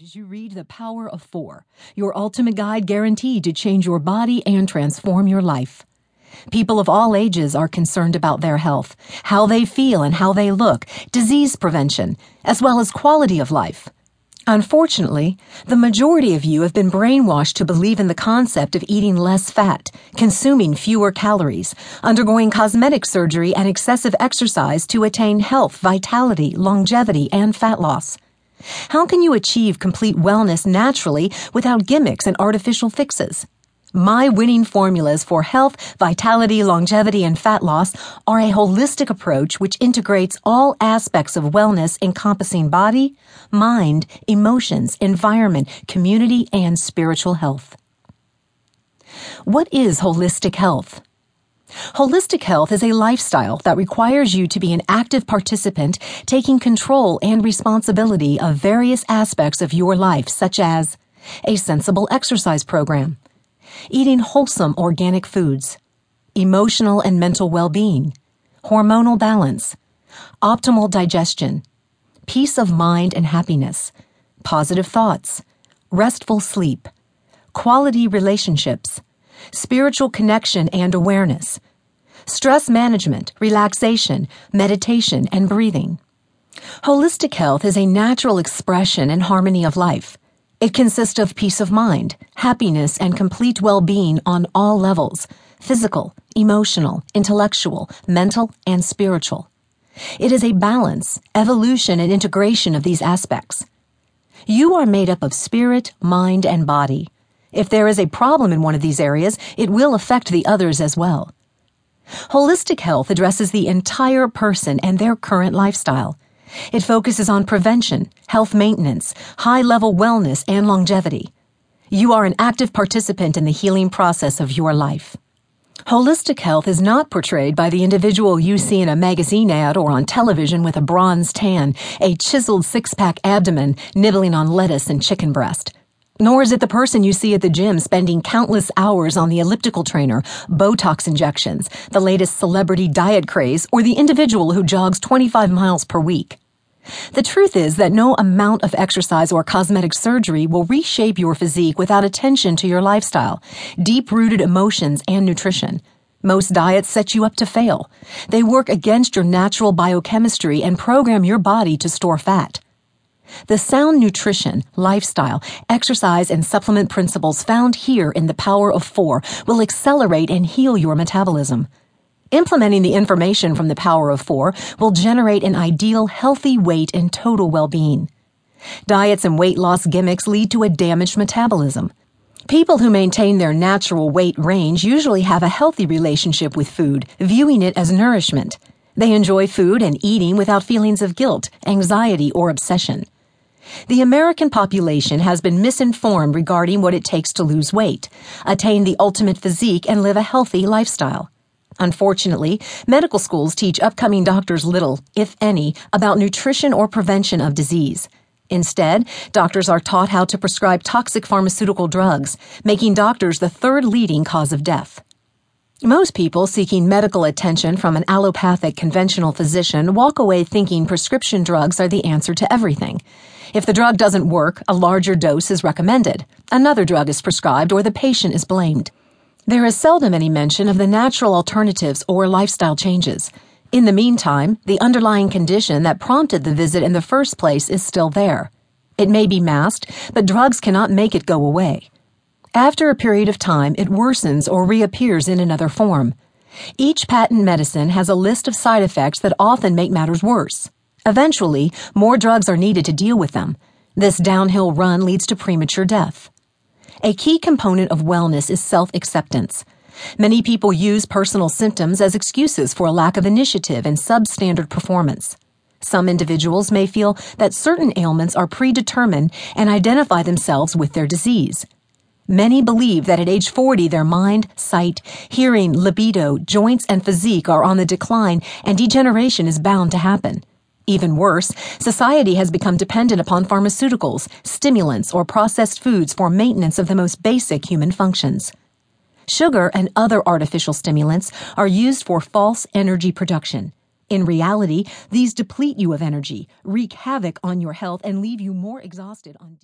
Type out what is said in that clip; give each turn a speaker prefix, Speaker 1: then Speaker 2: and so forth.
Speaker 1: as you read The Power of Four, your ultimate guide guaranteed to change your body and transform your life. People of all ages are concerned about their health, how they feel and how they look, disease prevention, as well as quality of life. Unfortunately, the majority of you have been brainwashed to believe in the concept of eating less fat, consuming fewer calories, undergoing cosmetic surgery and excessive exercise to attain health, vitality, longevity, and fat loss. How can you achieve complete wellness naturally without gimmicks and artificial fixes? My winning formulas for health, vitality, longevity, and fat loss are a holistic approach which integrates all aspects of wellness encompassing body, mind, emotions, environment, community, and spiritual health. What is holistic health? Holistic health is a lifestyle that requires you to be an active participant, taking control and responsibility of various aspects of your life, such as a sensible exercise program, eating wholesome organic foods, emotional and mental well-being, hormonal balance, optimal digestion, peace of mind and happiness, positive thoughts, restful sleep, quality relationships, spiritual connection and awareness, stress management, relaxation, meditation, and breathing. Holistic health is a natural expression and harmony of life. It consists of peace of mind, happiness, and complete well-being on all levels physical, emotional, intellectual, mental, and spiritual. It is a balance, evolution, and integration of these aspects. You are made up of spirit, mind, and body. If there is a problem in one of these areas, it will affect the others as well. Holistic health addresses the entire person and their current lifestyle. It focuses on prevention, health maintenance, high level wellness, and longevity. You are an active participant in the healing process of your life. Holistic health is not portrayed by the individual you see in a magazine ad or on television with a bronze tan, a chiseled six pack abdomen, nibbling on lettuce and chicken breast. Nor is it the person you see at the gym spending countless hours on the elliptical trainer, Botox injections, the latest celebrity diet craze, or the individual who jogs 25 miles per week. The truth is that no amount of exercise or cosmetic surgery will reshape your physique without attention to your lifestyle, deep rooted emotions, and nutrition. Most diets set you up to fail. They work against your natural biochemistry and program your body to store fat. The sound nutrition, lifestyle, exercise, and supplement principles found here in the Power of Four will accelerate and heal your metabolism. Implementing the information from the Power of Four will generate an ideal healthy weight and total well-being. Diets and weight loss gimmicks lead to a damaged metabolism. People who maintain their natural weight range usually have a healthy relationship with food, viewing it as nourishment. They enjoy food and eating without feelings of guilt, anxiety, or obsession. The American population has been misinformed regarding what it takes to lose weight, attain the ultimate physique, and live a healthy lifestyle. Unfortunately, medical schools teach upcoming doctors little, if any, about nutrition or prevention of disease. Instead, doctors are taught how to prescribe toxic pharmaceutical drugs, making doctors the third leading cause of death. Most people seeking medical attention from an allopathic conventional physician walk away thinking prescription drugs are the answer to everything. If the drug doesn't work, a larger dose is recommended. Another drug is prescribed or the patient is blamed. There is seldom any mention of the natural alternatives or lifestyle changes. In the meantime, the underlying condition that prompted the visit in the first place is still there. It may be masked, but drugs cannot make it go away. After a period of time, it worsens or reappears in another form. Each patent medicine has a list of side effects that often make matters worse. Eventually, more drugs are needed to deal with them. This downhill run leads to premature death. A key component of wellness is self-acceptance. Many people use personal symptoms as excuses for a lack of initiative and substandard performance. Some individuals may feel that certain ailments are predetermined and identify themselves with their disease. Many believe that at age 40 their mind, sight, hearing, libido, joints, and physique are on the decline and degeneration is bound to happen. Even worse, society has become dependent upon pharmaceuticals, stimulants, or processed foods for maintenance of the most basic human functions. Sugar and other artificial stimulants are used for false energy production. In reality, these deplete you of energy, wreak havoc on your health, and leave you more exhausted on